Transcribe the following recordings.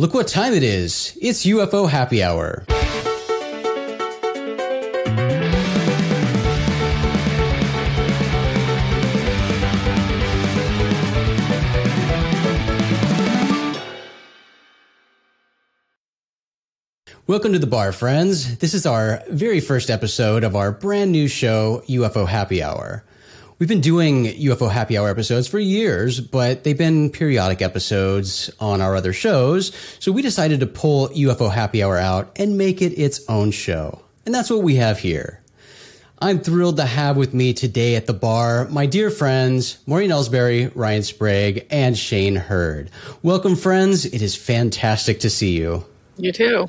Look what time it is. It's UFO happy hour. Welcome to the bar, friends. This is our very first episode of our brand new show, UFO Happy Hour. We've been doing UFO Happy Hour episodes for years, but they've been periodic episodes on our other shows, so we decided to pull UFO Happy Hour out and make it its own show. And that's what we have here. I'm thrilled to have with me today at the bar my dear friends, Maureen Elsberry, Ryan Sprague, and Shane Hurd. Welcome, friends. It is fantastic to see you. You too.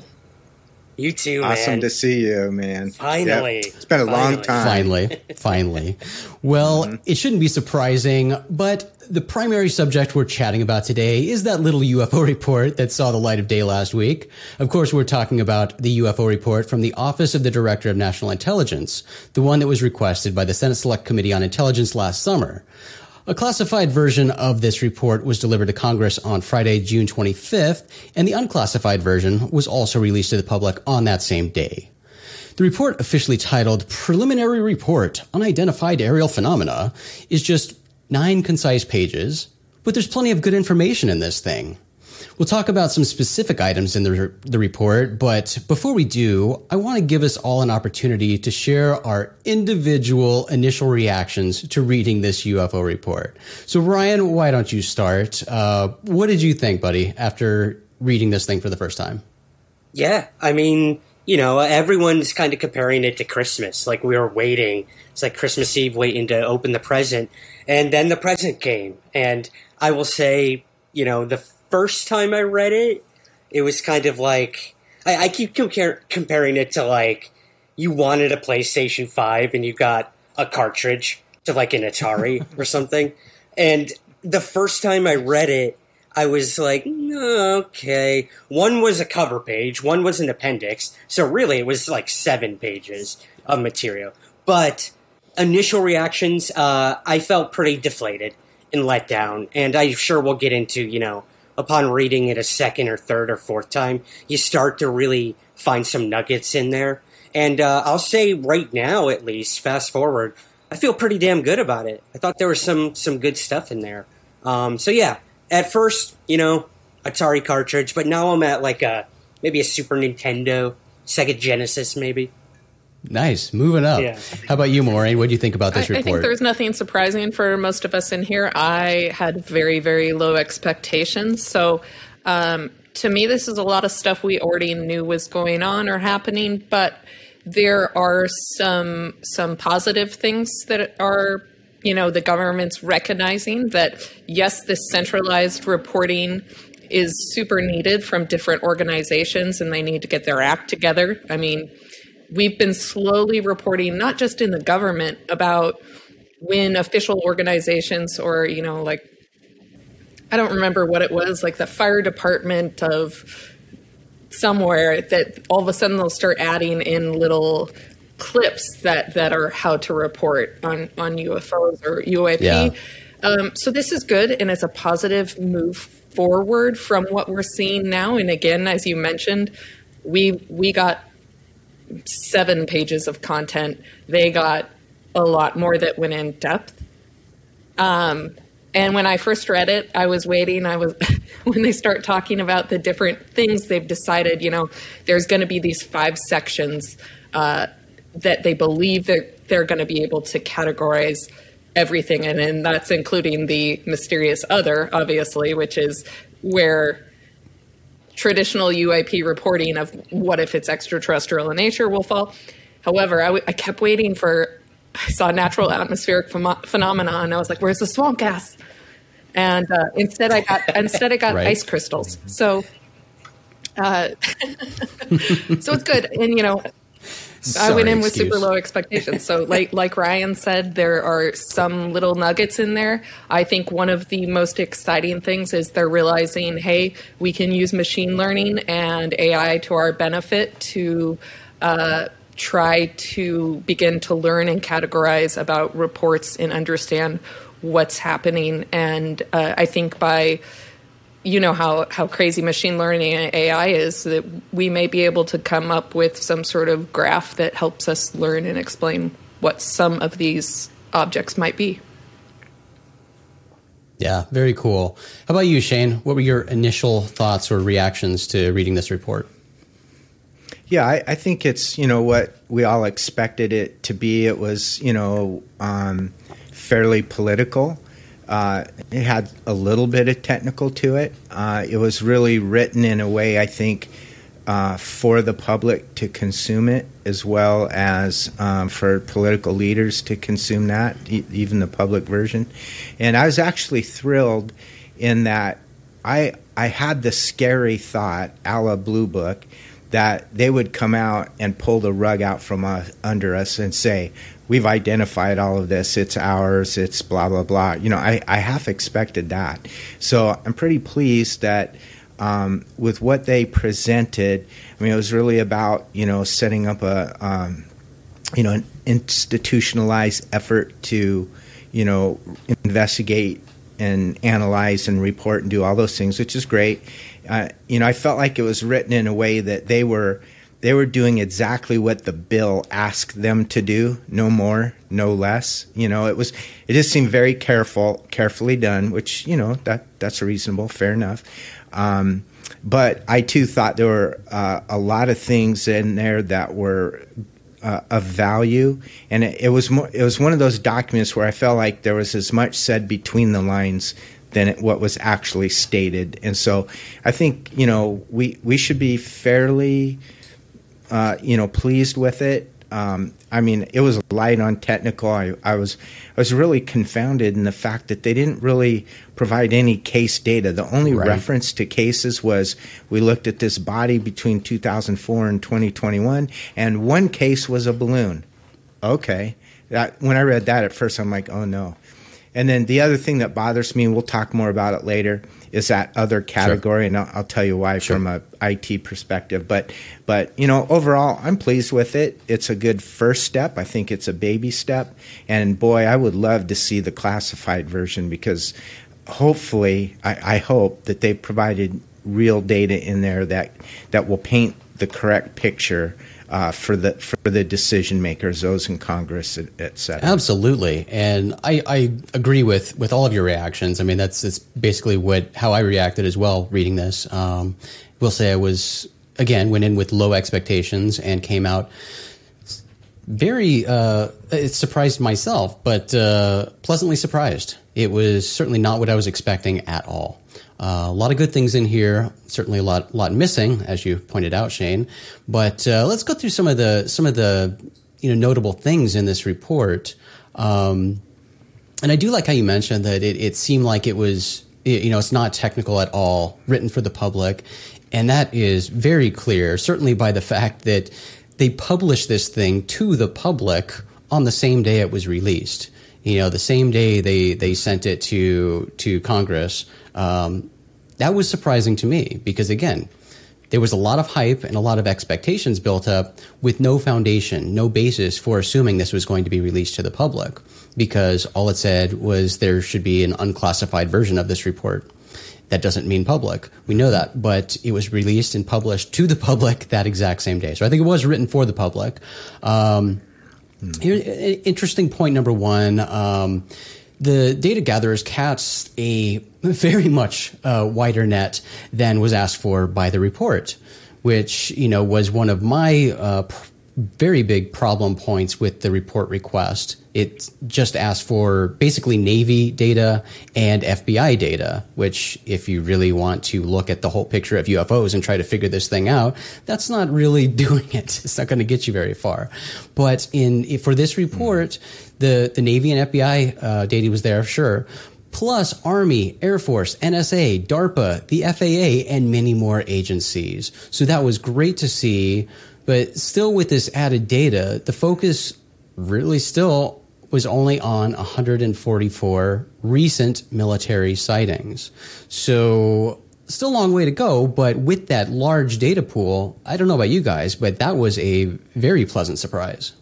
You too, Awesome man. to see you, man. Finally. Yep. It's been a long Finally. time. Finally, finally. Well, Mm-hmm. it shouldn't be surprising, but the primary subject we're chatting about today is that little UFO report that saw the light of day last week. Of course, we're talking about the UFO report from the Office of the Director of National Intelligence, the one that was requested by the Senate Select Committee on Intelligence last summer. A classified version of this report was delivered to Congress on Friday, June 25th, and the unclassified version was also released to the public on that same day. The report, officially titled Preliminary Report Unidentified Aerial Phenomena, is just nine concise pages, but there's plenty of good information in this thing. We'll talk about some specific items in the, the report, but before we do, I want to give us all an opportunity to share our individual initial reactions to reading this UFO report. So, Ryan, why don't you start? Uh, what did you think, buddy, after reading this thing for the first time? Yeah, I mean, you know, everyone's kind of comparing it to Christmas. Like we were waiting. It's like Christmas Eve waiting to open the present. And then the present came. And I will say, you know, the first time I read it, it was kind of like, I, I keep compar- comparing it to like, you wanted a PlayStation 5 and you got a cartridge to like an Atari or something. And the first time I read it, I was like, "Mm, okay. One was a cover page, one was an appendix. So really, it was like seven pages of material. But initial reactions, uh, I felt pretty deflated and let down. And I'm sure we'll get into, you know, upon reading it a second or third or fourth time, you start to really find some nuggets in there. And uh, I'll say right now, at least, fast forward, I feel pretty damn good about it. I thought there was some some good stuff in there. Um, so yeah, at first, you know, Atari cartridge, but now I'm at like a maybe a Super Nintendo, Sega Genesis, maybe. Nice. Moving up. Yeah. How about you, Maureen? What do you think about this I report? I think there's nothing surprising for most of us in here. I had very, very low expectations. So, um, to me, this is a lot of stuff we already knew was going on or happening, but there are some some positive things that are, you know, the government's recognizing that yes, this centralized reporting is super needed from different organizations, and they need to get their act together. I mean, we've been slowly reporting, not just in the government, about when official organizations or, you know, like, I don't remember what it was, like the fire department of somewhere, that all of a sudden they'll start adding in little clips that, that are how to report on, on UFOs or UAP. Yeah. Um, so this is good, and it's a positive move forward from what we're seeing now. And again, as you mentioned, we we got seven pages of content. They got a lot more that went in depth. Um, and when I first read it, I was waiting. I was when they start talking about the different things they've decided. You know, there's going to be these five sections uh, that they believe that they're going to be able to categorize everything, and, and that's including the mysterious other, obviously, which is where traditional UAP reporting of what if it's extraterrestrial in nature will fall. However, I, w- I kept waiting for. I saw natural atmospheric phenom- phenomena, and I was like, "Where's the swamp gas?" And uh, instead, I got instead I got Right. ice crystals. So, uh, so it's good. And you know, I went Sorry, in with excuse. super low expectations. So, like like Ryan said, there are some little nuggets in there. I think one of the most exciting things is they're realizing, hey, we can use machine learning and AI to our benefit to uh, try to begin to learn and categorize about reports and understand what's happening. And uh, I think by you know how, how crazy machine learning and AI is that we may be able to come up with some sort of graph that helps us learn and explain what some of these objects might be. Yeah, very cool. How about you, Shane? What were your initial thoughts or reactions to reading this report? Yeah, I, I think it's you know what we all expected it to be. It was you know um, fairly political. Uh, it had a little bit of technical to it. Uh, it was really written in a way I think uh, for the public to consume it, as well as um, for political leaders to consume that, e- even the public version. And I was actually thrilled in that I I had the scary thought, a la Blue Book, that they would come out and pull the rug out from us, under us and say, we've identified all of this. It's ours. It's blah, blah, blah. You know, I, I half expected that. So I'm pretty pleased that um, with what they presented, I mean, it was really about, you know, setting up a, um, you know, an institutionalized effort to, you know, investigate and analyze and report and do all those things, which is great you know, I felt like it was written in a way that they were they were doing exactly what the bill asked them to do, no more, no less. You know, it was it just seemed very careful, carefully done, which you know that that's reasonable, fair enough. Um, but I too thought there were uh, a lot of things in there that were uh, of value, and it, it was more, it was one of those documents where I felt like there was as much said between the lines than what was actually stated. And so I think, you know, we, we should be fairly, uh, you know, pleased with it. Um, I mean, it was light on technical. I, I, was I was really confounded in the fact that they didn't really provide any case data. The only right. reference to cases was we looked at this body between 2004 and 2021, and one case was a balloon. Okay, that, when I read that at first, I'm like, oh no. And then the other thing that bothers me, and we'll talk more about it later, is that other category, sure. and I'll, I'll, tell you why sure. from a IT perspective. But but you know, overall, I'm pleased with it. It's a good first step. I think it's a baby step, and boy, I would love to see the classified version because hopefully, I, I hope that they provided real data in there that that will paint the correct picture uh, for the for the decision makers, those in Congress, et cetera. Absolutely, and I, I agree with with all of your reactions. I mean, that's that's basically what how I reacted as well reading this. Um, will say I was again went in with low expectations and came out very uh, it surprised myself, but uh, pleasantly surprised. It was certainly not what I was expecting at all. Uh, a lot of good things in here. Certainly a lot, lot missing, as you pointed out, Shane. But uh, let's go through some of the some of the you know notable things in this report. Um, and I do like how you mentioned that it, it seemed like it was you know it's not technical at all, written for the public, and that is very clear. Certainly by the fact that they published this thing to the public on the same day it was released you know, the same day they they sent it to to Congress. Um, that was surprising to me because again, there was a lot of hype and a lot of expectations built up with no foundation, no basis for assuming this was going to be released to the public because all it said was there should be an unclassified version of this report. That doesn't mean public. We know that, but it was released and published to the public that exact same day. So I think it was written for the public. Um, here, interesting point number one. Um, the data gatherers cast a very much uh, wider net than was asked for by the report, which you know was one of my uh, very big problem points with the report request. It just asked for basically Navy data and FBI data, which, if you really want to look at the whole picture of UFOs and try to figure this thing out, that's not really doing it. It's not going to get you very far. But in for this report, the the Navy and FBI uh, data was there, sure, plus Army, Air Force, NSA, DARPA, the FAA, and many more agencies. So that was great to see but still, with this added data, the focus really still was only on 144 recent military sightings. So, still a long way to go, but with that large data pool, I don't know about you guys, but that was a very pleasant surprise.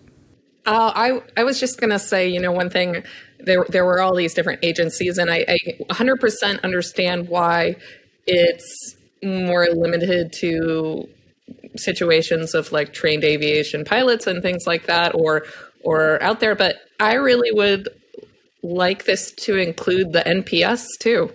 Uh, I I was just gonna say, you know, one thing there there were all these different agencies, and I, I 100% understand why it's more limited to situations of like trained aviation pilots and things like that or or out there but i really would like this to include the nps too.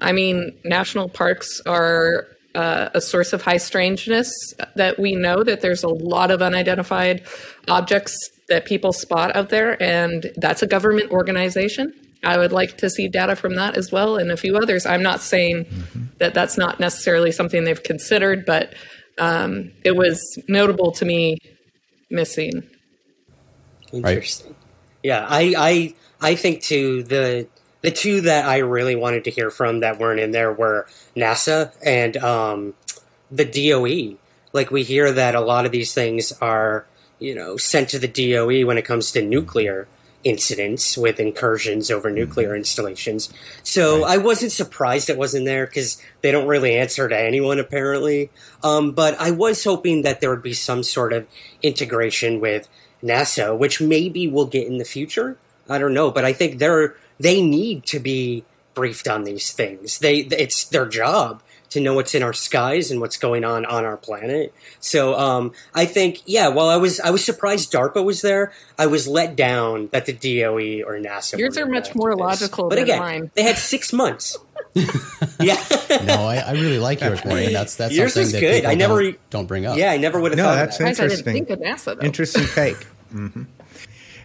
I mean national parks are uh, a source of high strangeness that we know that there's a lot of unidentified objects that people spot out there and that's a government organization I would like to see data from that as well and a few others. I'm not saying mm-hmm. that that's not necessarily something they've considered, but um, it was notable to me missing. Interesting. Right. Yeah, I, I I think too the the two that I really wanted to hear from that weren't in there were NASA and um, the DOE. Like we hear that a lot of these things are you know sent to the DOE when it comes to nuclear incidents with incursions over mm-hmm. nuclear installations. So right. I wasn't surprised it wasn't there because they don't really answer to anyone apparently. Um, but I was hoping that there would be some sort of integration with NASA, which maybe we'll get in the future. I don't know, but I think they're they need to be briefed on these things. They it's their job to know what's in our skies and what's going on on our planet. So um, I think, yeah, while I was I was surprised DARPA was there, I was let down that the DOE or NASA. Yours are much more logical, but again, mine. they had six months. yeah. no, I, I, really like yours, Maureen. That's that's yours something that good. I never don't, don't, bring up. Yeah, I never would have. No, that's that. interesting. I didn't think of NASA. Though. Interesting take. mm-hmm.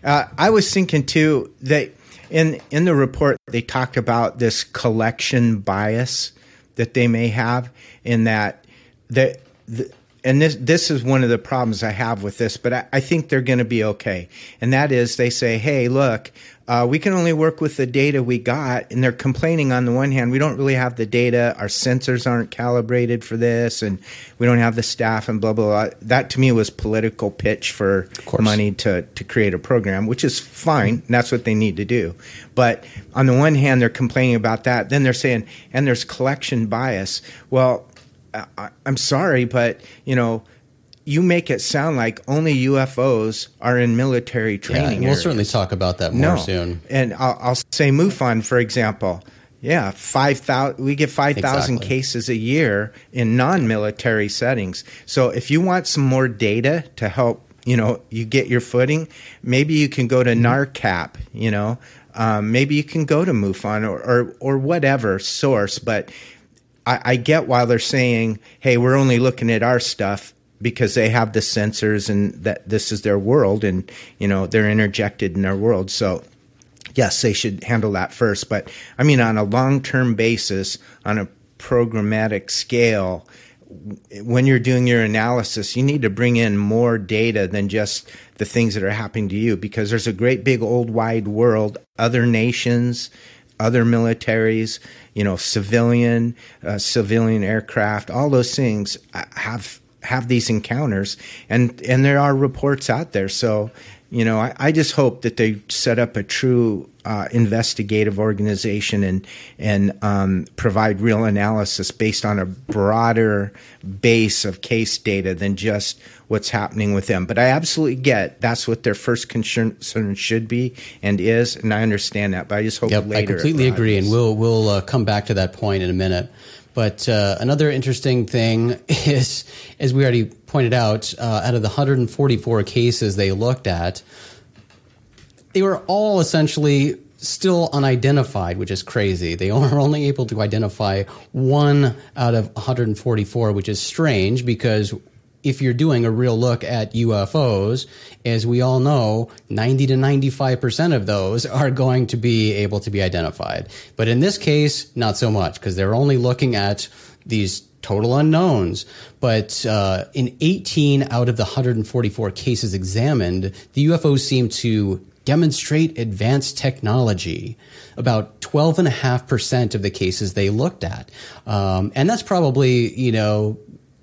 uh, I was thinking too that in in the report they talked about this collection bias that they may have in that that the, and this this is one of the problems I have with this, but I, I think they're going to be okay. And that is, they say, "Hey, look, uh, we can only work with the data we got," and they're complaining on the one hand, we don't really have the data, our sensors aren't calibrated for this, and we don't have the staff, and blah blah blah. That to me was political pitch for money to to create a program, which is fine. that's what they need to do. But on the one hand, they're complaining about that. Then they're saying, and there's collection bias. Well I, am sorry, but you know, you make it sound like only UFOs are in military training. Yeah, we'll certainly talk about that more no. soon. And I'll, I'll say MUFON, for example. Yeah, five thousand. We get five thousand exactly. cases a year in non-military settings. So if you want some more data to help, you know, you get your footing, maybe you can go to mm-hmm. NARCAP. You know, um, maybe you can go to MUFON or, or or whatever source, but I, I get why they're saying, "Hey, we're only looking at our stuff." because they have the sensors and that this is their world and you know they're interjected in their world so yes they should handle that first but i mean on a long-term basis on a programmatic scale when you're doing your analysis you need to bring in more data than just the things that are happening to you because there's a great big old wide world other nations other militaries, you know, civilian, uh, civilian aircraft, all those things have have these encounters, and and there are reports out there. So, you know, I, I just hope that they set up a true uh, investigative organization and and um, provide real analysis based on a broader base of case data than just what's happening with them. But I absolutely get that's what their first concern should be and is, and I understand that. But I just hope yep, later. I completely agree, and we'll we'll uh, come back to that point in a minute. But uh, another interesting thing is, as we already pointed out, uh, out of the 144 cases they looked at, they were all essentially still unidentified, which is crazy. They are only able to identify one out of 144, which is strange because if you're doing a real look at UFOs, as we all know, 90 to 95% of those are going to be able to be identified. But in this case, not so much because they're only looking at these total unknowns. But uh, in 18 out of the 144 cases examined, the UFOs seem to demonstrate advanced technology. About 12.5% of the cases they looked at. Um, and that's probably, you know,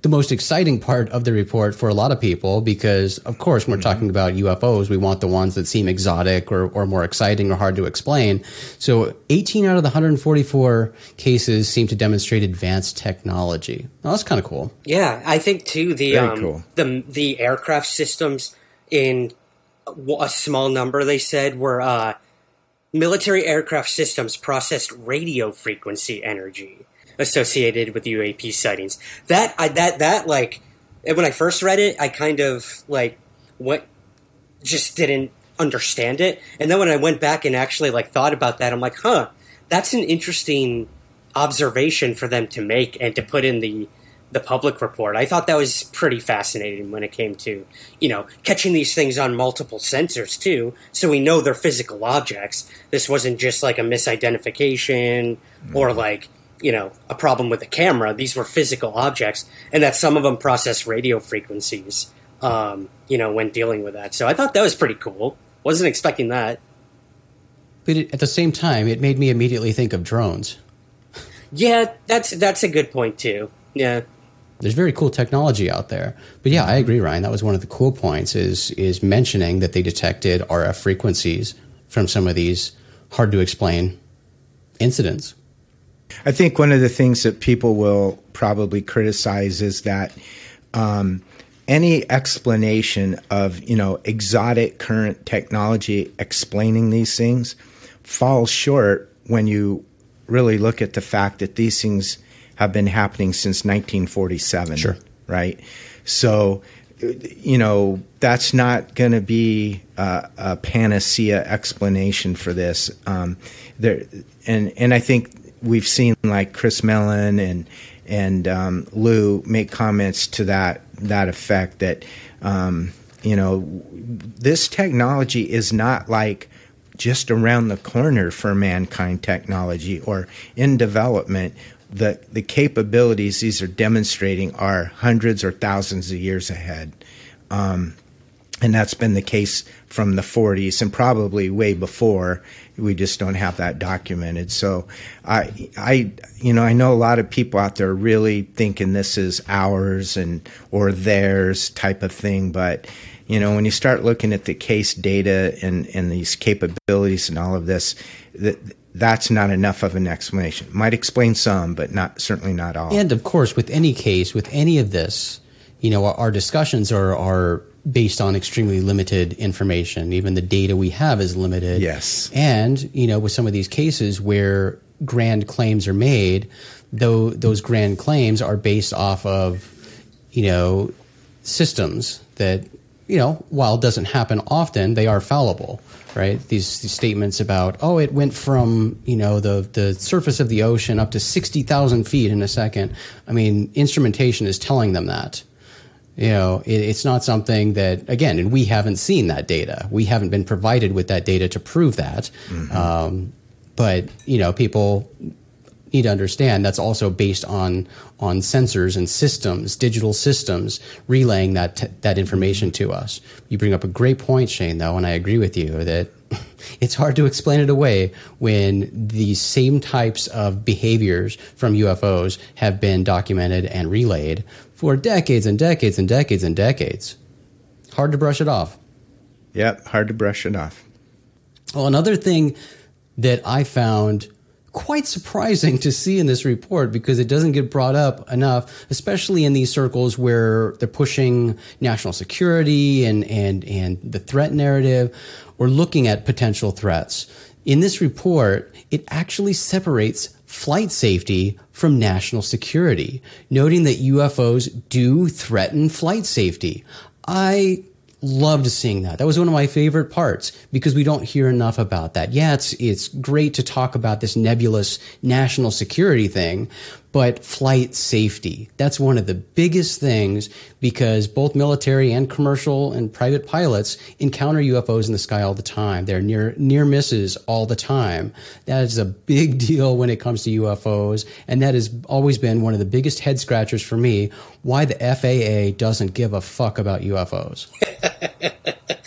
the most exciting part of the report for a lot of people because, of course, when we're mm-hmm. talking about UFOs, we want the ones that seem exotic or, or more exciting or hard to explain. So 18 out of the 144 cases seem to demonstrate advanced technology. Well, that's kind of cool. Yeah, I think too the um, cool. the the aircraft systems in a small number they said were uh, military aircraft systems processed radio frequency energy associated with UAP sightings. That I that that like when I first read it, I kind of like what just didn't understand it. And then when I went back and actually like thought about that, I'm like, huh, that's an interesting observation for them to make and to put in the the public report. I thought that was pretty fascinating when it came to, you know, catching these things on multiple sensors too, so we know they're physical objects. This wasn't just like a misidentification or mm-hmm. like, you know, a problem with the camera. These were physical objects, and that some of them process radio frequencies, um, you know, when dealing with that. So I thought that was pretty cool. Wasn't expecting that. But it, at the same time, it made me immediately think of drones. Yeah, that's that's a good point too. Yeah. There's very cool technology out there. But yeah, I agree, Ryan. That was one of the cool points is is mentioning that they detected RF frequencies from some of these hard to explain incidents. I think one of the things that people will probably criticize is that um, any explanation of you know exotic current technology explaining these things falls short when you really look at the fact that these things have been happening since 1947. Sure. Right. So, you know, that's not going to be a, a, panacea explanation for this. Um, there, and and I think we've seen like Chris Mellon and and um, Lou make comments to that that effect that um, you know this technology is not like just around the corner for mankind technology or in development. The the capabilities these are demonstrating are hundreds or thousands of years ahead, um, and that's been the case from the 40s and probably way before. We just don't have that documented. So, I I you know I know a lot of people out there really thinking this is ours and or theirs type of thing, but you know when you start looking at the case data and and these capabilities and all of this that that's not enough of an explanation. Might explain some, but not certainly not all. And of course, with any case, with any of this, you know, our, discussions are are based on extremely limited information. Even the data we have is limited. Yes. And you know, with some of these cases where grand claims are made, though those grand claims are based off of, you know, systems that you know, while it doesn't happen often, they are fallible right? These, these, statements about oh, it went from you know the the surface of the ocean up to sixty thousand feet in a second. I mean, instrumentation is telling them that. You know, it, it's not something that again, and we haven't seen that data. We haven't been provided with that data to prove that. Mm-hmm. Um, but you know, people need to understand that's also based on on sensors and systems, digital systems relaying that t- that information to us. You bring up a great point, Shane, though, and I agree with you that it's hard to explain it away when these same types of behaviors from UFOs have been documented and relayed for decades and decades and decades and decades. Hard to brush it off. Yep, hard to brush it off. Well, another thing that I found quite surprising to see in this report because it doesn't get brought up enough, especially in these circles where they're pushing national security and, and, and the threat narrative or looking at potential threats. In this report, it actually separates flight safety from national security, noting that UFOs do threaten flight safety. I loved seeing that. That was one of my favorite parts because we don't hear enough about that. Yeah, it's it's great to talk about this nebulous national security thing, but flight safety. That's one of the biggest things because both military and commercial and private pilots encounter UFOs in the sky all the time. They're near near misses all the time. That is a big deal when it comes to UFOs, and that has always been one of the biggest head scratchers for me. Why the FAA doesn't give a fuck about UFOs?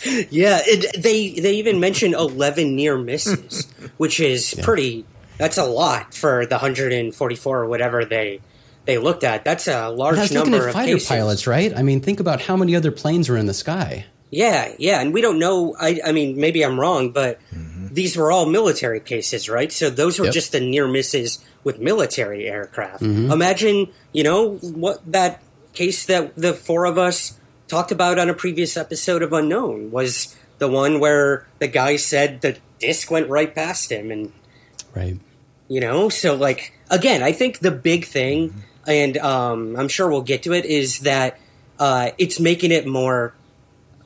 yeah, it, they they even mentioned eleven near misses, which is yeah. pretty that's a lot for the 144 or whatever they they looked at. That's a large that's number looking at fighter cases. pilots, right? I mean, think about how many other planes were in the sky. Yeah, yeah, and we don't know. I, I mean, maybe I'm wrong, but mm-hmm. these were all military cases, right? So those were yep. just the near misses with military aircraft. Mm-hmm. Imagine, you know, what that case that the four of us talked about on a previous episode of Unknown was the one where the guy said the disc went right past him, and Right. You know, so like again, I think the big thing, and um, I'm sure we'll get to it, is that uh, it's making it more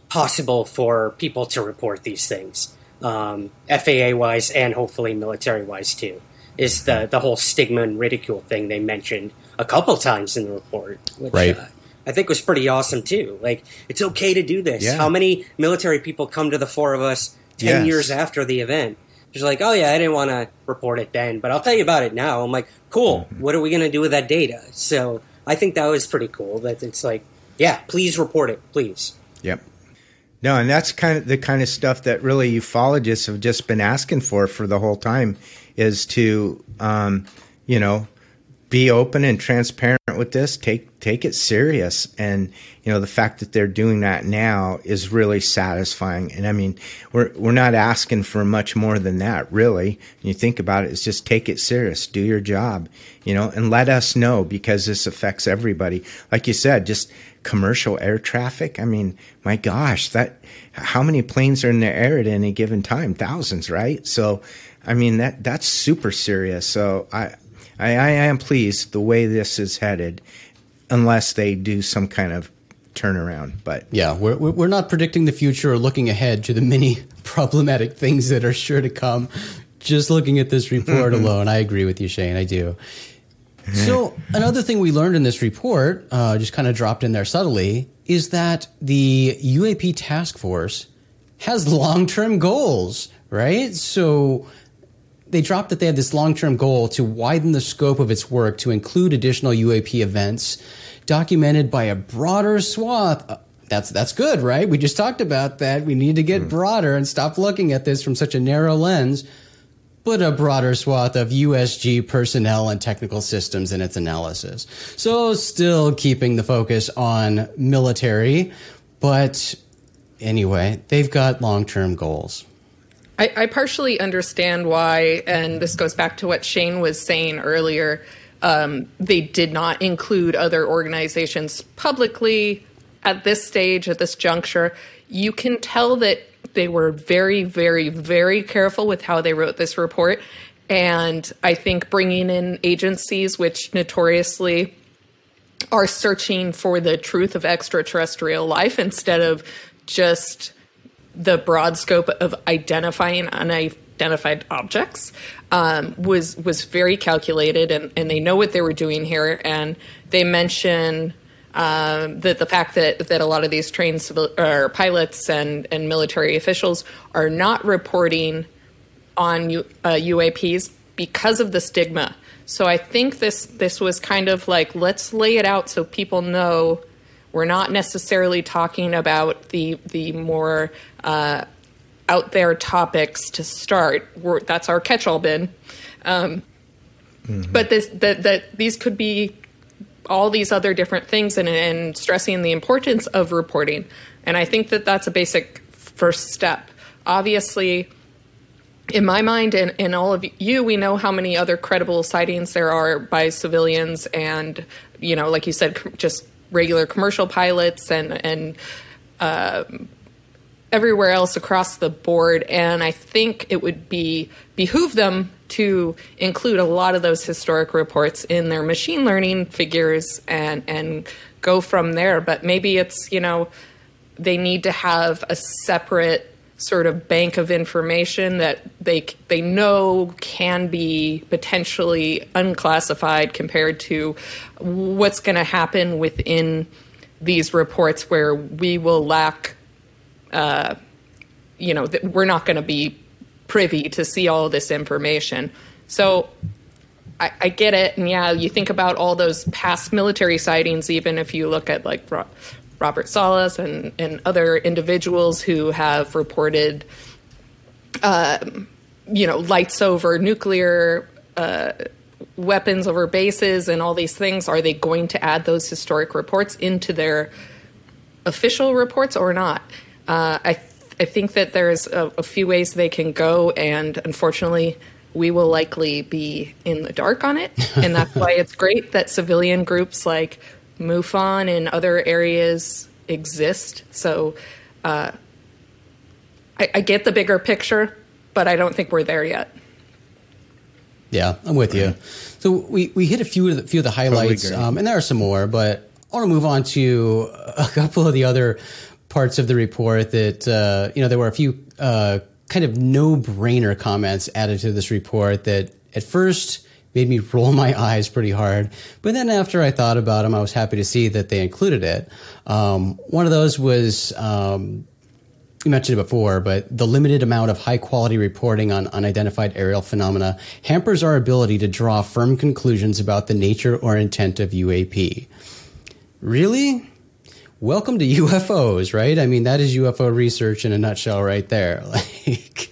possible for people to report these things, um, FAA wise and hopefully military wise too. Is the the whole stigma and ridicule thing they mentioned a couple times in the report, which Right. uh, I think was pretty awesome too. Like it's okay to do this. Yeah. How many military people come to the four of us ten Yes. years after the event? Just like, oh yeah, I didn't want to report it then, but I'll tell you about it now. I'm like, cool. What are we going to do with that data? So I think that was pretty cool. That it's like, yeah, please report it, please. Yep. No, and that's kind of the kind of stuff that really ufologists have just been asking for for the whole time is to, um, you know, be open and transparent with this. Take take it serious, and you know the fact that they're doing that now is really satisfying. And I mean, we're we're not asking for much more than that, really. When you think about it, it's just take it serious, do your job, you know, and let us know because this affects everybody. Like you said, just commercial air traffic. I mean, my gosh, that how many planes are in the air at any given time? Thousands, right? So, I mean that that's super serious. So I I, I am pleased the way this is headed, unless they do some kind of turnaround. But Yeah, we're we're not predicting the future or looking ahead to the many problematic things that are sure to come. Just looking at this report alone, I agree with you, Shane. I do. So another thing we learned in this report, uh, just kind of dropped in there subtly, is that the UAP task force has long-term goals, right? So they dropped that they had this long-term goal to widen the scope of its work to include additional UAP events documented by a broader swath. Uh, That's that's good, right? We just talked about that. We need to get broader and stop looking at this from such a narrow lens, but a broader swath of USG personnel and technical systems in its analysis. So still keeping the focus on military, but anyway, they've got long-term goals. I, I partially understand why, and this goes back to what Shane was saying earlier. Um, they did not include other organizations publicly at this stage, at this juncture. You can tell that they were very, very, very careful with how they wrote this report. And I think bringing in agencies which notoriously are searching for the truth of extraterrestrial life instead of just the broad scope of identifying unidentified objects um, was was very calculated, and, and they know what they were doing here. And they mention um, that the fact that that a lot of these trained civil or pilots and and military officials are not reporting on U, uh, UAPs because of the stigma. So I think this this was kind of like let's lay it out so people know we're not necessarily talking about the the more uh, out there topics to start. We're, that's our catch-all bin. Um, But this that that these could be all these other different things and, and stressing the importance of reporting. And I think that that's a basic first step. Obviously, in my mind and, and all of you, we know how many other credible sightings there are by civilians and, you know, like you said, just regular commercial pilots and, and uh, everywhere else across the board. And I think it would be behoove them to include a lot of those historic reports in their machine learning figures and, and go from there. But maybe it's, you know, they need to have a separate sort of bank of information that they they know can be potentially unclassified compared to what's going to happen within these reports where we will lack uh, you know that we're not going to be privy to see all this information. So I, I get it. And yeah you think about all those past military sightings even if you look at like Robert Salas and, and other individuals who have reported, um, you know, lights over nuclear uh, weapons over bases and all these things. Are they going to add those historic reports into their official reports or not? Uh, I I think that there's a, a few ways they can go, and unfortunately, we will likely be in the dark on it. And that's why it's great that civilian groups like MUFON and other areas exist. So uh, I, I get the bigger picture, but I don't think we're there yet. Yeah, I'm with you. So we, we hit a few of the few of the highlights, agree. um, and there are some more, but I want to move on to a couple of the other parts of the report that uh, you know there were a few uh, kind of no brainer comments added to this report that at first made me roll my eyes pretty hard, but then after I thought about them, I was happy to see that they included it. Um, one of those was. Um, you mentioned it before, but the limited amount of high quality reporting on unidentified aerial phenomena hampers our ability to draw firm conclusions about the nature or intent of UAP. Really? Welcome to UFOs, right? I mean, that is UFO research in a nutshell right there. Like,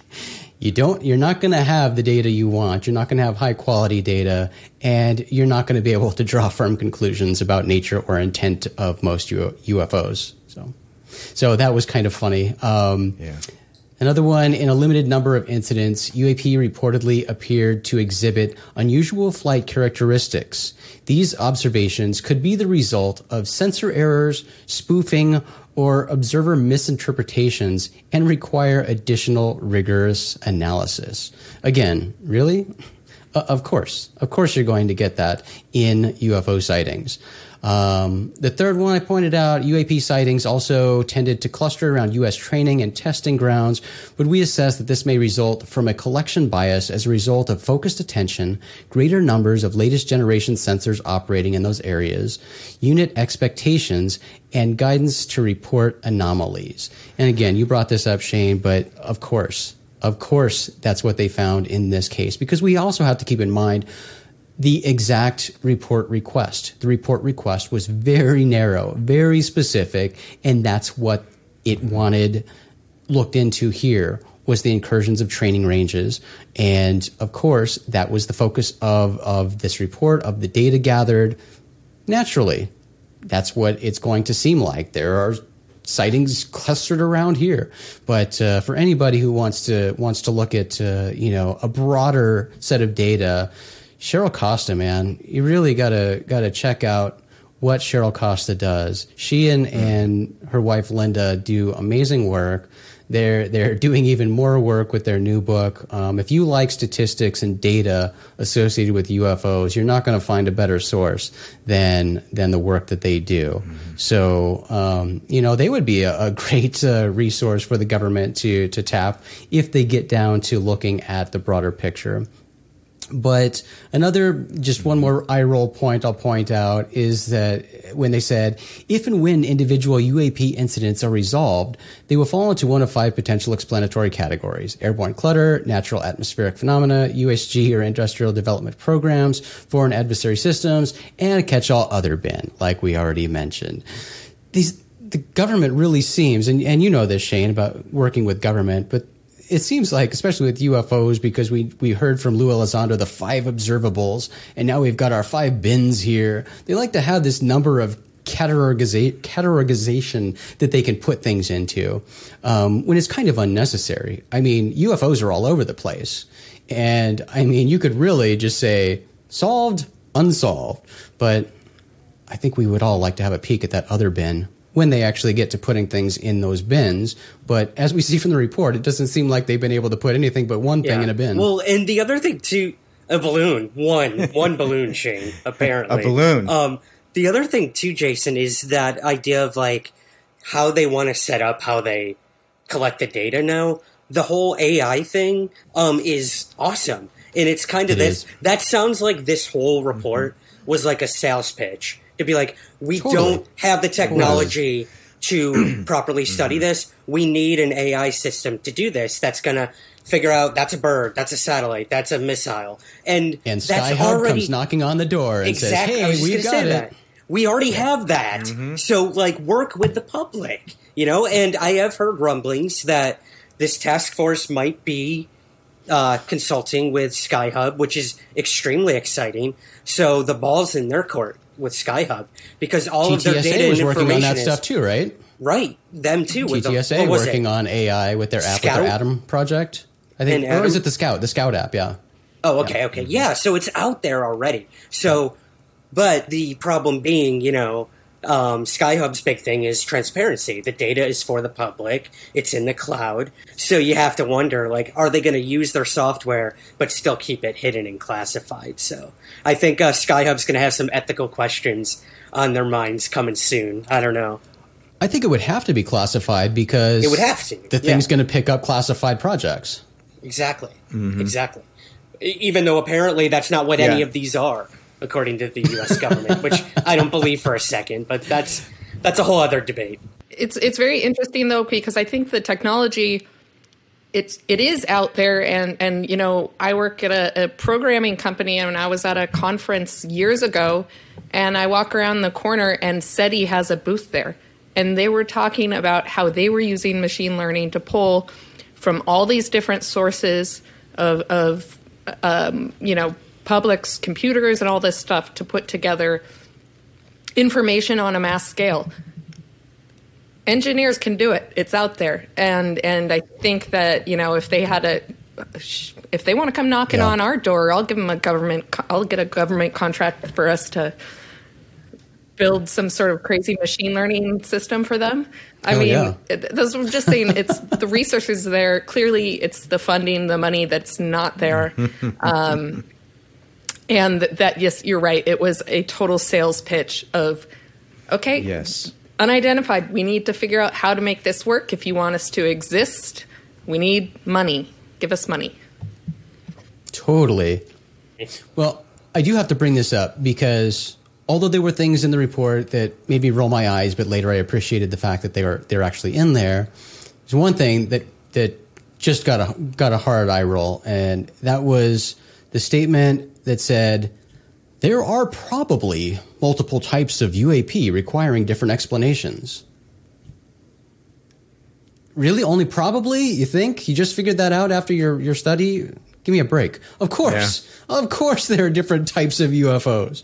you don't, you're not going to have the data you want. You're not going to have high quality data, and you're not going to be able to draw firm conclusions about nature or intent of most UFOs. So. So that was kind of funny. Um, Yeah. Another one, in a limited number of incidents, UAP reportedly appeared to exhibit unusual flight characteristics. These observations could be the result of sensor errors, spoofing, or observer misinterpretations and require additional rigorous analysis. Again, really? Uh, of course. Of course, you're going to get that in UFO sightings. Um, the third one I pointed out, UAP sightings also tended to cluster around U.S. training and testing grounds, but we assess that this may result from a collection bias as a result of focused attention, greater numbers of latest generation sensors operating in those areas, unit expectations, and guidance to report anomalies. And again, you brought this up, Shane, but of course, of course, that's what they found in this case, because we also have to keep in mind the exact report request. The report request was very narrow, very specific, and that's what it wanted looked into here was the incursions of training ranges. And of course, that was the focus of, of this report, of the data gathered. Naturally, that's what it's going to seem like. There are sightings clustered around here. But uh, for anybody who wants to wants to look at uh, you know a broader set of data, Cheryl Costa, man, you really gotta gotta check out what Cheryl Costa does. She and and her wife Linda do amazing work. They're they're doing even more work with their new book. Um, if you like statistics and data associated with UFOs, you're not going to find a better source than than the work that they do. So um, you know they would be a, a great uh, resource for the government to to tap if they get down to looking at the broader picture. But another, just one more eye roll point I'll point out is that when they said, if and when individual UAP incidents are resolved, they will fall into one of five potential explanatory categories airborne clutter, natural atmospheric phenomena, USG or industrial development programs, foreign adversary systems, and catch all other bin, like we already mentioned. These, the government really seems, and, and you know this, Shane, about working with government, but it seems like, especially with UFOs, because we, we heard from Lou Elizondo the five observables, and now we've got our five bins here. They like to have this number of categoriza- categorization that they can put things into um, when it's kind of unnecessary. I mean, UFOs are all over the place. And I mean, you could really just say solved, unsolved. But I think we would all like to have a peek at that other bin when they actually get to putting things in those bins. But as we see from the report, it doesn't seem like they've been able to put anything but one thing in a bin. Well, and the other thing too, a balloon, one, one balloon, Shane, apparently. A balloon. Um, the other thing too, Jason, is that idea of like how they want to set up how they collect the data now. The whole AI thing, um, is awesome. And it's kind of It this, is. that sounds like this whole report was like a sales pitch to be like, we Totally. don't have the technology to properly study this. We need an AI system to do this. That's gonna figure out that's a bird, that's a satellite, that's a missile, and and that's SkyHub comes knocking on the door and exactly. says, "Hey, we've got it." that. We already have that. So like work with the public, you know. And I have heard rumblings that this task force might be uh, consulting with SkyHub, which is extremely exciting. So the ball's in their court with SkyHub because all of their data was and working on that is stuff too, right? right. Them too. The, TTSA was working it? on AI with their app, with their Atom project. I think, or is it the Scout? The Scout app, yeah. Oh, okay, okay. Yeah, so it's out there already. So, but the problem being, you know, um, SkyHub's big thing is transparency. The data is for the public. It's in the cloud. So you have to wonder, like, are they going to use their software but still keep it hidden and classified? So I think uh, SkyHub's going to have some ethical questions on their minds coming soon. I don't know. I think it would have to be classified because It would have to, The thing's yeah. going to pick up classified projects. Exactly. Exactly. E- Even though apparently that's not what any of these are, according to the U.S. government, which I don't believe for a second. But that's that's a whole other debate. It's it's very interesting though because I think the technology it's it is out there and and you know I work at a, a programming company and I was at a conference years ago and I walk around the corner and SETI has a booth there and they were talking about how they were using machine learning to pull from all these different sources of of um, you know public's computers and all this stuff to put together information on a mass scale. Engineers can do it. It's out there. And and i think that you know if they had a if they want to come knocking Yeah. on our door i'll give them a government i'll get a government contract for us to build some sort of crazy machine learning system for them. I mean yeah. it, what i'm just saying it's the resources there. Clearly it's the funding the money that's not there. Um, and that yes you're right it was a total sales pitch of okay Yes. unidentified. We need to figure out how to make this work. If you want us to exist, we need money. Give us money. Totally. Well, I do have to bring this up because although there were things in the report that maybe roll my eyes, but later I appreciated the fact that they were they're actually in there. There's one thing that that just got a got a hard eye roll, and that was the statement that said there are probably multiple types of UAP requiring different explanations. Really, only probably? You think you just figured that out after your your study? Give me a break. Of course, of course, there are different types of UFOs.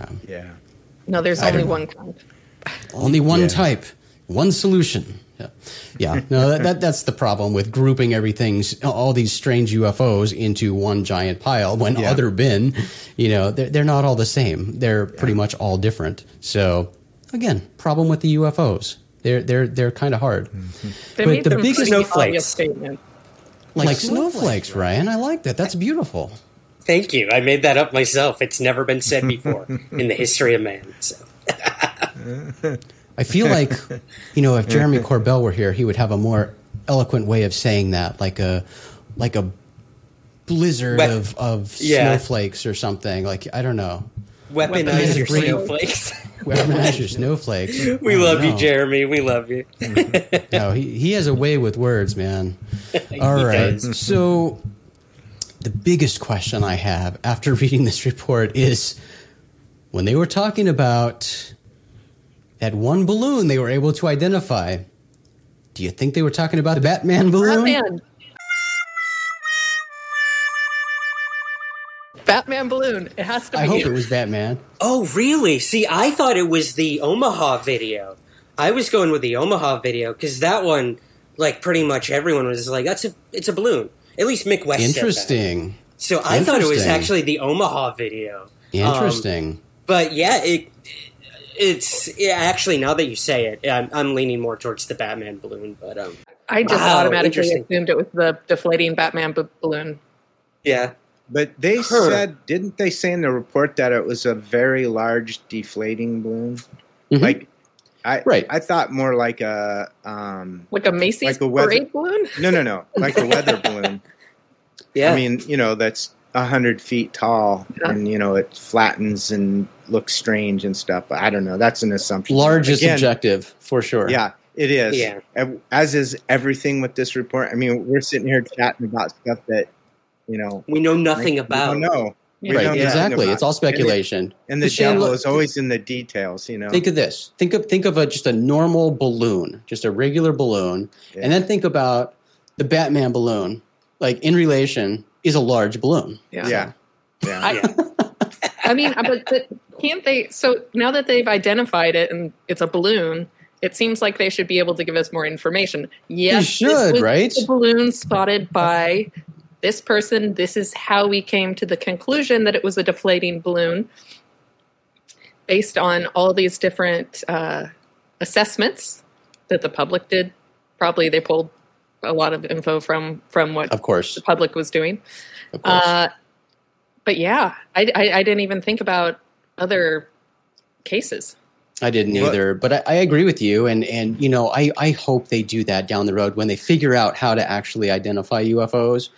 Um, yeah. No, there's I only don't one kind. Only one Yeah. type, one solution. Yeah, yeah. No, that, that that's the problem with grouping everything, all these strange UFOs into one giant pile. When Yeah. other bin, you know, they're they're not all the same. They're pretty much all different. So again, problem with the UFOs. They're they're they're kind of hard. Mm-hmm. They But made the some biggest pretty snowflakes. obvious statements. Like, snowflakes, Ryan. I like that. That's beautiful. Thank you. I made that up myself. It's never been said before in the history of man. So. I feel like, you know, if Jeremy Corbell were here, he would have a more eloquent way of saying that, like a like a blizzard of, of yeah. snowflakes or something. Like I don't know. Weaponize your snowflakes. Weaponize your snowflakes. we love you. Jeremy. We love you. Mm-hmm. No, he, he has a way with words, man. All right. Does. So the biggest question I have after reading this report is when they were talking about that one balloon they were able to identify, do you think they were talking about the Batman balloon? Batman. Batman balloon. It has to be. I hope it was Batman. Oh, really? See, I thought it was the Omaha video. I was going with the Omaha video because that one, like, pretty much everyone was like, "That's a, it's a balloon." At least Mick West. said that. Interesting. So I thought it was actually the Omaha video. Um, Interesting. but yeah, it it's yeah, actually now that you say it, I'm, I'm leaning more towards the Batman balloon. But um, I just Wow, automatically assumed it was the deflating Batman b- balloon. yeah, But they Huh. said, didn't they say in the report that it was a very large deflating balloon? Mhm. Like, I Right. I thought more like a um, Like a Macy's Like a weather- parade balloon? no no no like a weather balloon. yeah. I mean, you know, that's a hundred feet tall, Yeah. and you know it flattens and looks strange and stuff. But I don't know. That's an assumption. Large is Again, subjective, for sure. Yeah, it is. Yeah. As is everything with this report. I mean, we're sitting here chatting about stuff that you know we know nothing we about. don't know. We Right, know exactly. about. It's all speculation. And the But Shane, devil look- is always in the details. You know. Think of this. Think of think of a just a normal balloon, just a regular balloon, Yeah. and then think about the Batman balloon. Like in relation, is a large balloon. yeah. Yeah. I, Yeah. I mean, but, but can't they? So now that they've identified it and it's a balloon, it seems like they should be able to give us more information. Yes, this should, was right? The balloon spotted by this person. This is how we came to the conclusion that it was a deflating balloon. based on all these different uh, assessments that the public did. Probably they pulled a lot of info from from what of course the public was doing. Uh, but yeah, I, I, I, didn't even think about other cases. I didn't either, but I, I, agree with you, and and you know I I hope they do that down the road when they figure out how to actually identify UFOs,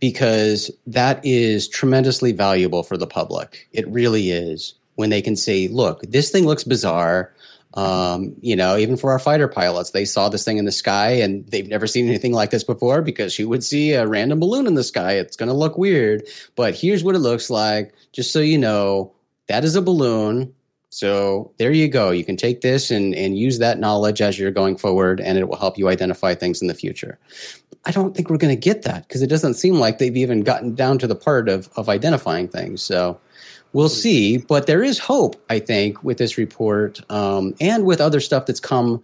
because that is tremendously valuable for the public. It really is when they can say, look, this thing looks bizarre. Um, you know, even for our fighter pilots, they saw this thing in the sky and they've never seen anything like this before because you would see a random balloon in the sky. It's going to look weird, but here's what it looks like. Just so you know, that is a balloon. So there you go. You can take this and, and use that knowledge as you're going forward, and it will help you identify things in the future. I don't think we're going to get that because it doesn't seem like they've even gotten down to the part of, of identifying things. So we'll see. But there is hope, I think, with this report um, and with other stuff that's come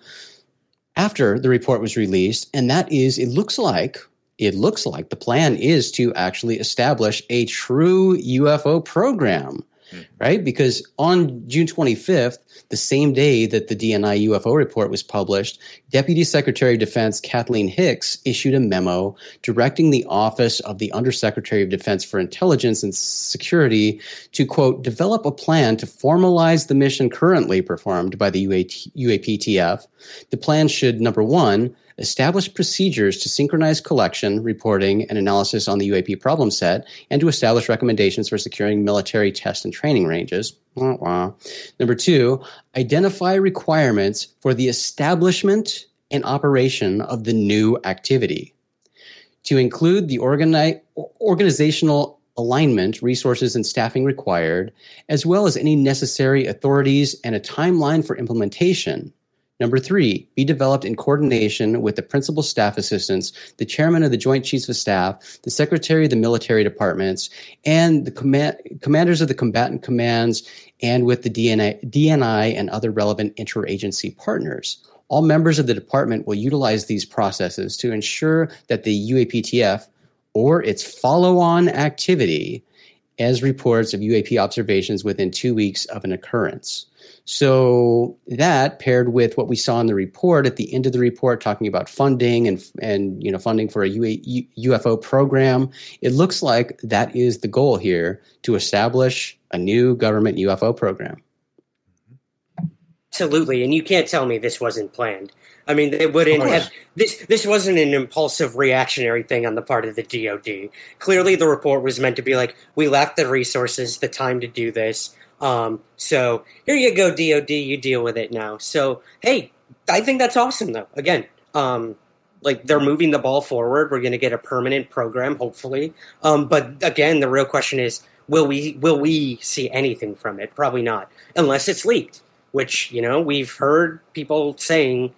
after the report was released. And that is, it looks like it looks like the plan is to actually establish a true UFO program mm. right? Because on June 25th, the same day that the DNI UFO report was published, Deputy Secretary of Defense Kathleen Hicks issued a memo directing the Office of the Undersecretary of Defense for Intelligence and Security to, quote, develop a plan to formalize the mission currently performed by the UAT, UAPTF. The plan should, number one, establish procedures to synchronize collection, reporting, and analysis on the UAP problem set, and to establish recommendations for securing military test and training ranges. Number two, identify requirements for the establishment and operation of the new activity. To include the organi- organizational alignment, resources, and staffing required, as well as any necessary authorities and a timeline for implementation. Number three, be developed in coordination with the principal staff assistants, the chairman of the Joint Chiefs of Staff, the secretary of the military departments, and the command- commanders of the combatant commands, and with the DNI, DNI and other relevant interagency partners. All members of the department will utilize these processes to ensure that the UAPTF or its follow on activity as reports of UAP observations within two weeks of an occurrence. So that paired with what we saw in the report at the end of the report, talking about funding and and you know funding for a UFO program, it looks like that is the goal here to establish a new government UFO program. Absolutely, and you can't tell me this wasn't planned. I mean, they wouldn't have this. This wasn't an impulsive reactionary thing on the part of the DoD. Clearly, the report was meant to be like, we lack the resources, the time to do this. Um, so here you go, DoD, you deal with it now. So hey, I think that's awesome though. Again, um, like they're moving the ball forward. We're going to get a permanent program, hopefully. Um, but again, the real question is, will we will we see anything from it? Probably not, unless it's leaked. Which you know we've heard people saying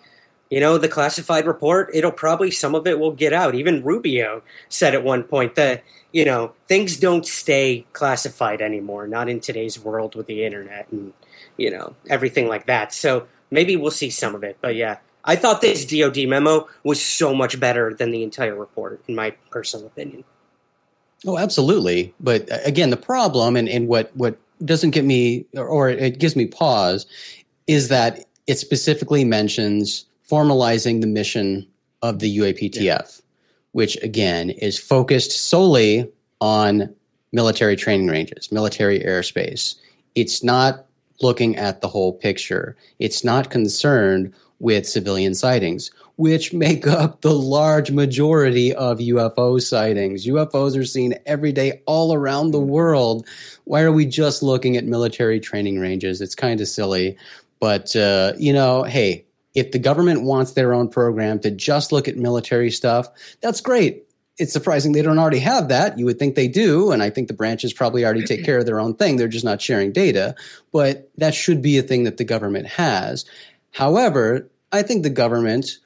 you know, the classified report, it'll probably, some of it will get out. Even Rubio said at one point that, you know, things don't stay classified anymore, not in today's world with the internet and, you know, everything like that. So maybe we'll see some of it. But yeah, I thought this DOD memo was so much better than the entire report, in my personal opinion. Oh, absolutely. But uh, again, the problem and, and what, what doesn't get me, or it gives me pause, is that it specifically mentions formalizing the mission of the UAPTF, yeah. which again is focused solely on military training ranges, military airspace. It's not looking at the whole picture. It's not concerned with civilian sightings, which make up the large majority of UFO sightings. UFOs are seen every day all around the world. Why are we just looking at military training ranges? It's kind of silly. But, uh, you know, hey, if the government wants their own program to just look at military stuff, that's great. It's surprising they don't already have that. You would think they do. And I think the branches probably already take care of their own thing. They're just not sharing data. But that should be a thing that the government has. However, I think the government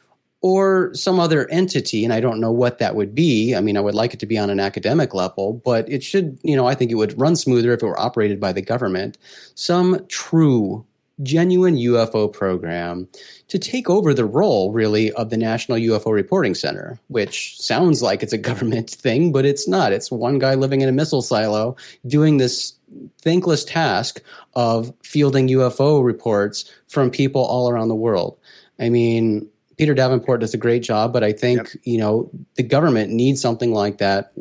or some other entity, and I don't know what that would be. I mean, I would like it to be on an academic level, but it should, you know, I think it would run smoother if it were operated by the government. Some true genuine UFO program to take over the role, really, of the National UFO Reporting Center, which sounds like it's a government thing, but it's not. It's one guy living in a missile silo doing this thankless task of fielding UFO reports from people all around the world. I mean, Peter Davenport does a great job, but I think, yep. you know, the government needs something like that,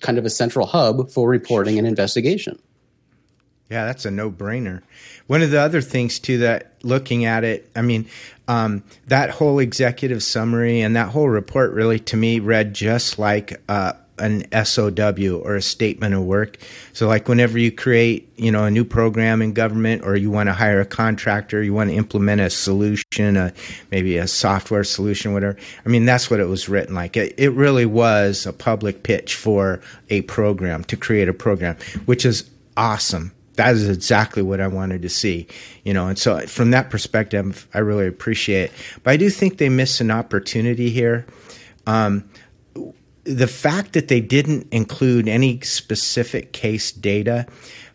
kind of a central hub for reporting and investigation. Yeah, that's a no brainer. One of the other things, too, that looking at it, I mean, um, that whole executive summary and that whole report really, to me, read just like uh, an SOW or a statement of work. So, like, whenever you create, you know, a new program in government or you want to hire a contractor, you want to implement a solution, a, maybe a software solution, whatever. I mean, that's what it was written like. It, it really was a public pitch for a program to create a program, which is awesome that is exactly what I wanted to see, you know. And so, from that perspective, I really appreciate. It. But I do think they missed an opportunity here. Um, the fact that they didn't include any specific case data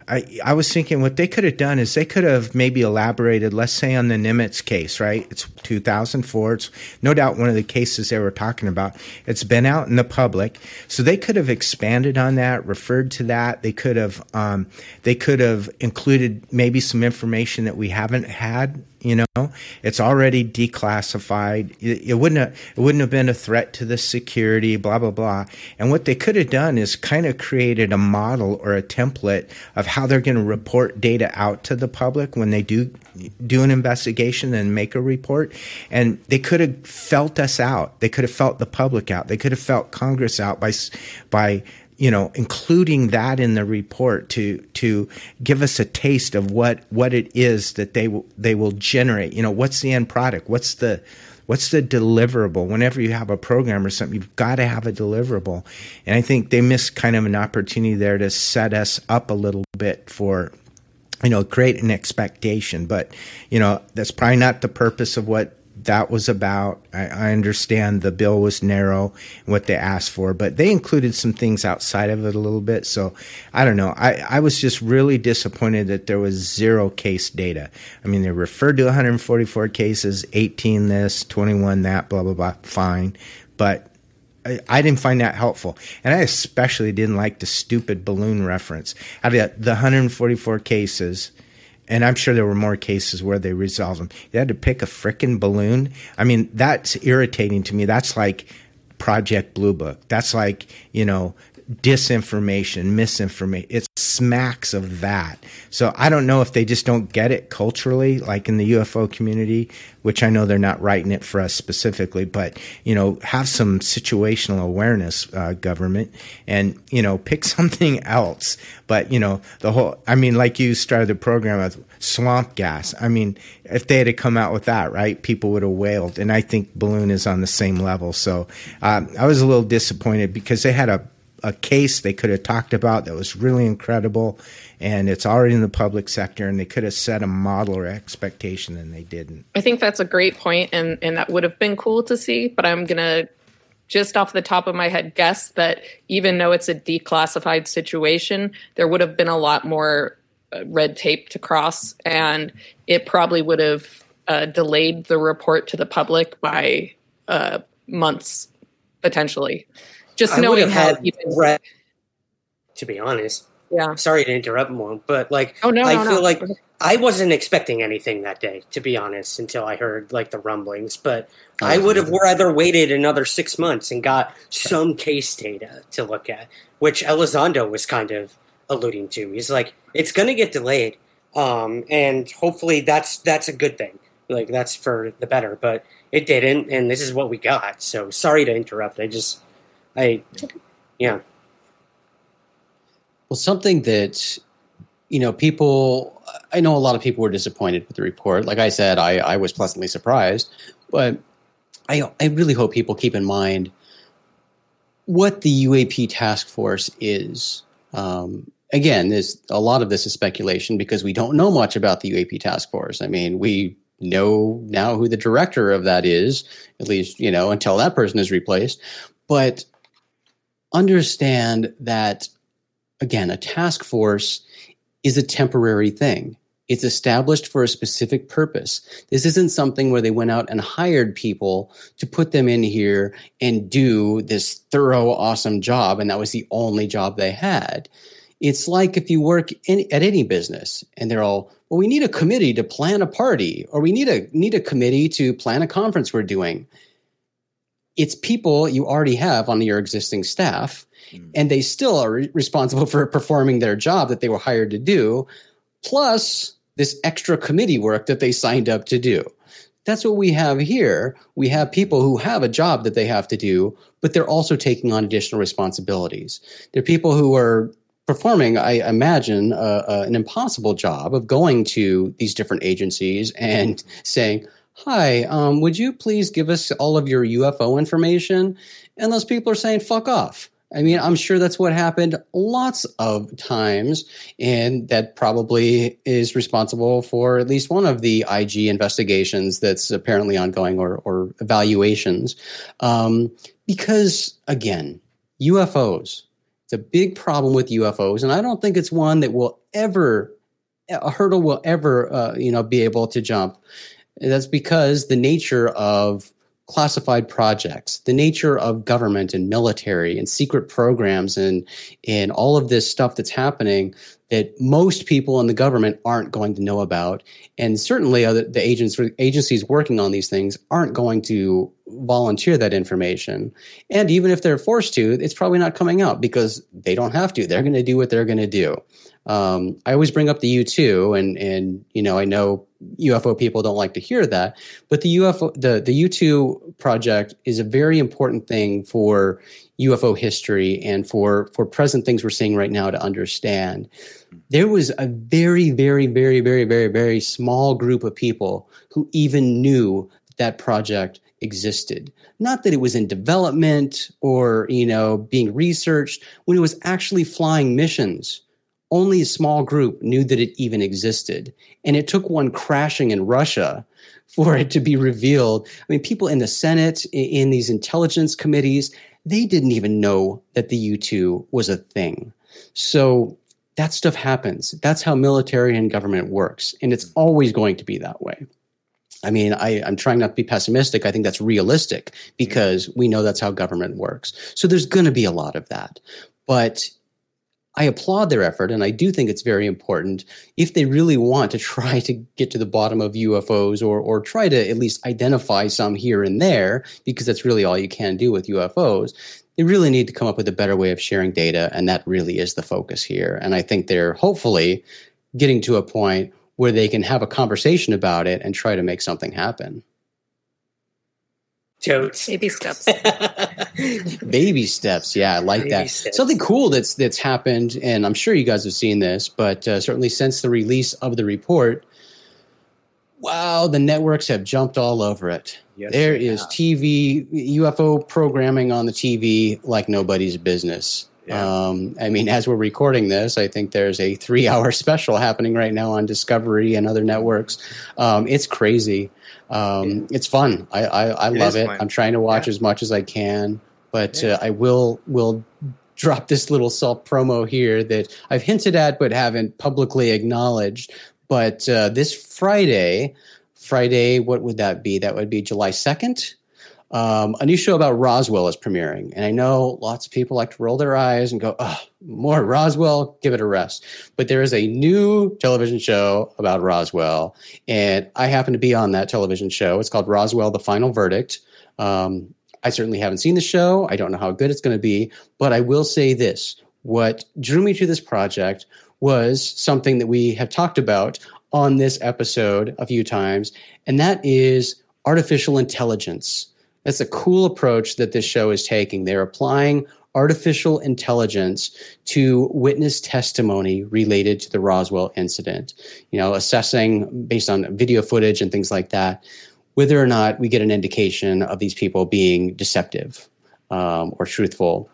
I, I was thinking what they could have done is they could have maybe elaborated, let's say on the Nimitz case, right? It's 2004. It's no doubt one of the cases they were talking about. It's been out in the public. So they could have expanded on that, referred to that. They could have, um, they could have included maybe some information that we haven't had you know, it's already declassified. It, it, wouldn't have, it wouldn't have been a threat to the security, blah blah blah. And what they could have done is kind of created a model or a template of how they're going to report data out to the public when they do do an investigation and make a report. And they could have felt us out. They could have felt the public out. They could have felt Congress out by by you know, including that in the report to to give us a taste of what what it is that they will they will generate. You know, what's the end product? What's the what's the deliverable? Whenever you have a program or something, you've got to have a deliverable. And I think they missed kind of an opportunity there to set us up a little bit for you know create an expectation but you know that's probably not the purpose of what that was about. I, I, understand the bill was narrow what they asked for, but they included some things outside of it a little bit. So I don't know. I, I was just really disappointed that there was zero case data. I mean, they referred to 144 cases, 18 this, 21 that, blah, blah, blah. Fine. But I, didn't find that helpful. And I especially didn't like the stupid balloon reference. Out of the 144 cases, and I'm sure there were more cases where they resolved them. You had to pick a frickin' balloon. I mean, that's irritating to me. That's like Project Blue Book. That's like, you know, disinformation, misinformation. It smacks of that. So I don't know if they just don't get it culturally, like in the UFO community, which I know they're not writing it for us specifically, but you know, have some situational awareness, uh, government, and you know, pick something else. But you know, the whole. I mean, like you started the program with swamp gas. I mean, if they had come out with that, right, people would have wailed. And I think balloon is on the same level. So um, I was a little disappointed because they had a a case they could have talked about that was really incredible and it's already in the public sector and they could have set a model or expectation and they didn't. I think that's a great point and and that would have been cool to see but i'm gonna just off the top of my head guess that even though it's a declassified situation there would have been a lot more uh, red tape to cross and it probably would have uh, delayed the report to the public by uh, months potentially just I knowing how read, to be honest. Yeah. Sorry to interrupt more, but like oh, no, I no, feel no. like I wasn't expecting anything that day, to be honest, until I heard like the rumblings. But oh, I would have rather waited another six months and got some case data to look at, which Elizondo was kind of alluding to. He's like, it's going to get delayed, um, and hopefully that's that's a good thing. Like that's for the better, but it didn't, and this is what we got. So sorry to interrupt. I just I, yeah. Well, something that you know, people. I know a lot of people were disappointed with the report. Like I said, I, I was pleasantly surprised, but I I really hope people keep in mind what the UAP task force is. Um, again, there's a lot of this is speculation because we don't know much about the UAP task force. I mean, we know now who the director of that is, at least you know until that person is replaced. But understand that again a task force is a temporary thing It's established for a specific purpose. This isn't something where they went out and hired people to put them in here and do this thorough, awesome job. And that was the only job they had. It's like if you work in, at any business and they're all, well, we need a committee to plan a party or we need a, need a committee to plan a conference we're doing. It's people you already have on your existing staff mm. and they still are re- responsible for performing their job that they were hired to do. Plus, this extra committee work that they signed up to do. That's what we have here. We have people who have a job that they have to do, but they're also taking on additional responsibilities. They're people who are performing, I imagine, uh, uh, an impossible job of going to these different agencies and saying, Hi, um, would you please give us all of your UFO information? And those people are saying, Fuck off. I mean, I'm sure that's what happened lots of times, and that probably is responsible for at least one of the IG investigations that's apparently ongoing or, or evaluations. Um, because, again, UFOs, it's a big problem with UFOs, and I don't think it's one that will ever, a hurdle will ever, uh, you know, be able to jump. And that's because the nature of classified projects, the nature of government and military and secret programs and and all of this stuff that's happening that most people in the government aren't going to know about, and certainly other, the agents agencies working on these things aren't going to volunteer that information. And even if they're forced to, it's probably not coming out because they don't have to. They're going to do what they're going to do. Um, I always bring up the U two, and and you know I know UFO people don't like to hear that, but the UFO the the U two project is a very important thing for UFO history and for for present things we're seeing right now to understand. There was a very very very very very very small group of people who even knew that project existed. Not that it was in development or you know being researched when it was actually flying missions only a small group knew that it even existed. And it took one crashing in Russia for it to be revealed. I mean, people in the Senate, in these intelligence committees, they didn't even know that the U 2 was a thing. So that stuff happens. That's how military and government works. And it's always going to be that way. I mean, I, am trying not to be pessimistic. I think that's realistic because we know that's how government works. So there's going to be a lot of that. But I applaud their effort, and I do think it's very important if they really want to try to get to the bottom of UFOs or or try to at least identify some here and there, because that's really all you can do with UFOs. They really need to come up with a better way of sharing data, and that really is the focus here. And I think they're hopefully getting to a point where they can have a conversation about it and try to make something happen. Totes. Baby steps. Baby steps. Yeah, I like Baby that. Steps. Something cool that's that's happened, and I'm sure you guys have seen this, but uh, certainly since the release of the report, wow, the networks have jumped all over it. Yes, there is have. TV UFO programming on the TV like nobody's business. Yeah. Um, I mean, as we're recording this, I think there's a three-hour special happening right now on Discovery and other networks. Um, it's crazy. Um, it's fun. I, I, I love it. I'm trying to watch yeah. as much as I can, but yeah. uh, I will will drop this little self promo here that I've hinted at but haven't publicly acknowledged. But uh, this Friday, Friday, what would that be? That would be July 2nd. Um, a new show about Roswell is premiering, and I know lots of people like to roll their eyes and go, "Oh, more Roswell, give it a rest." But there is a new television show about Roswell, and I happen to be on that television show. It's called Roswell: The Final Verdict. Um, I certainly haven't seen the show. I don't know how good it's going to be, but I will say this: what drew me to this project was something that we have talked about on this episode a few times, and that is artificial intelligence. That's a cool approach that this show is taking. They're applying artificial intelligence to witness testimony related to the Roswell incident. You know, assessing based on video footage and things like that, whether or not we get an indication of these people being deceptive um, or truthful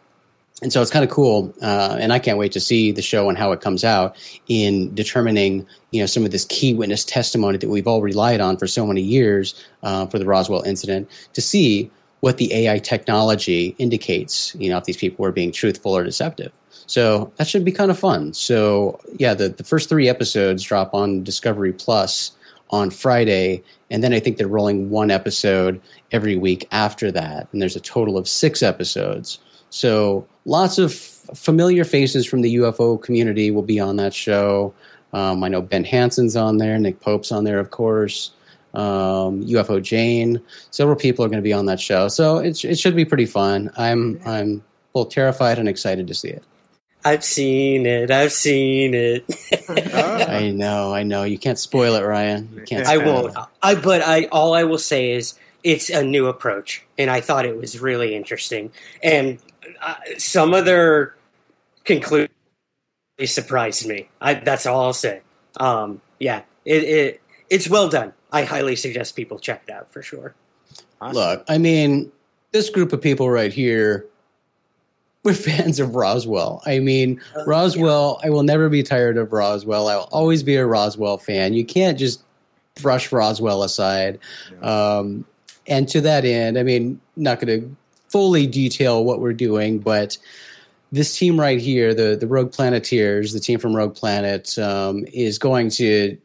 and so it's kind of cool uh, and i can't wait to see the show and how it comes out in determining you know some of this key witness testimony that we've all relied on for so many years uh, for the roswell incident to see what the AI technology indicates, you know, if these people were being truthful or deceptive. So that should be kind of fun. So yeah, the, the first three episodes drop on Discovery Plus on Friday, and then I think they're rolling one episode every week after that, and there's a total of six episodes. So lots of familiar faces from the UFO community will be on that show. Um, I know Ben Hansen's on there, Nick Pope's on there, of course. Um, UFO Jane, several people are going to be on that show, so it, it should be pretty fun. I'm I'm both terrified and excited to see it. I've seen it. I've seen it. I know, I know. You can't spoil it, Ryan. You can't. I won't. it. I but I all I will say is it's a new approach, and I thought it was really interesting. And uh, some of their conclusions surprised me. I, that's all I'll say. Um, yeah, it, it it's well done. I highly suggest people check it out for sure. Awesome. Look, I mean, this group of people right here, we're fans of Roswell. I mean, Uh, Roswell, I will never be tired of Roswell. I will always be a Roswell fan. You can't just brush Roswell aside. Um, and to that end, I mean, not going to fully detail what we're doing, but this team right here, the the Rogue Planeteers, the team from Rogue Planet, um, is going to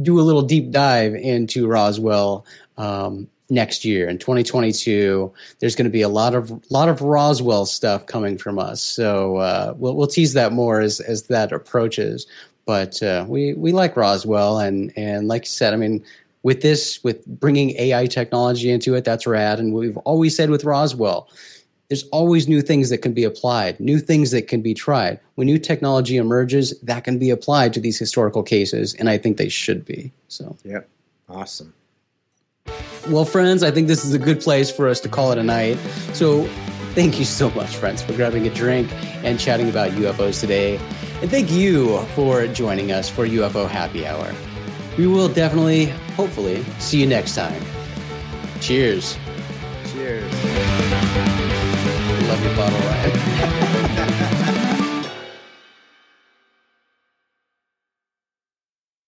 do a little deep dive into Roswell um, next year in 2022. There's going to be a lot of lot of Roswell stuff coming from us, so uh, we'll we'll tease that more as as that approaches. But uh, we we like Roswell, and and like you said, I mean. With this, with bringing AI technology into it, that's rad. And we've always said with Roswell, there's always new things that can be applied, new things that can be tried. When new technology emerges, that can be applied to these historical cases, and I think they should be. So, Yep. Awesome. well, friends, I think this is a good place for us to call it a night. So, thank you so much, friends, for grabbing a drink and chatting about UFOs today. And thank you for joining us for UFO Happy Hour. We will definitely, hopefully, see you next time. Cheers. Cheers. Love your bottle, Ryan.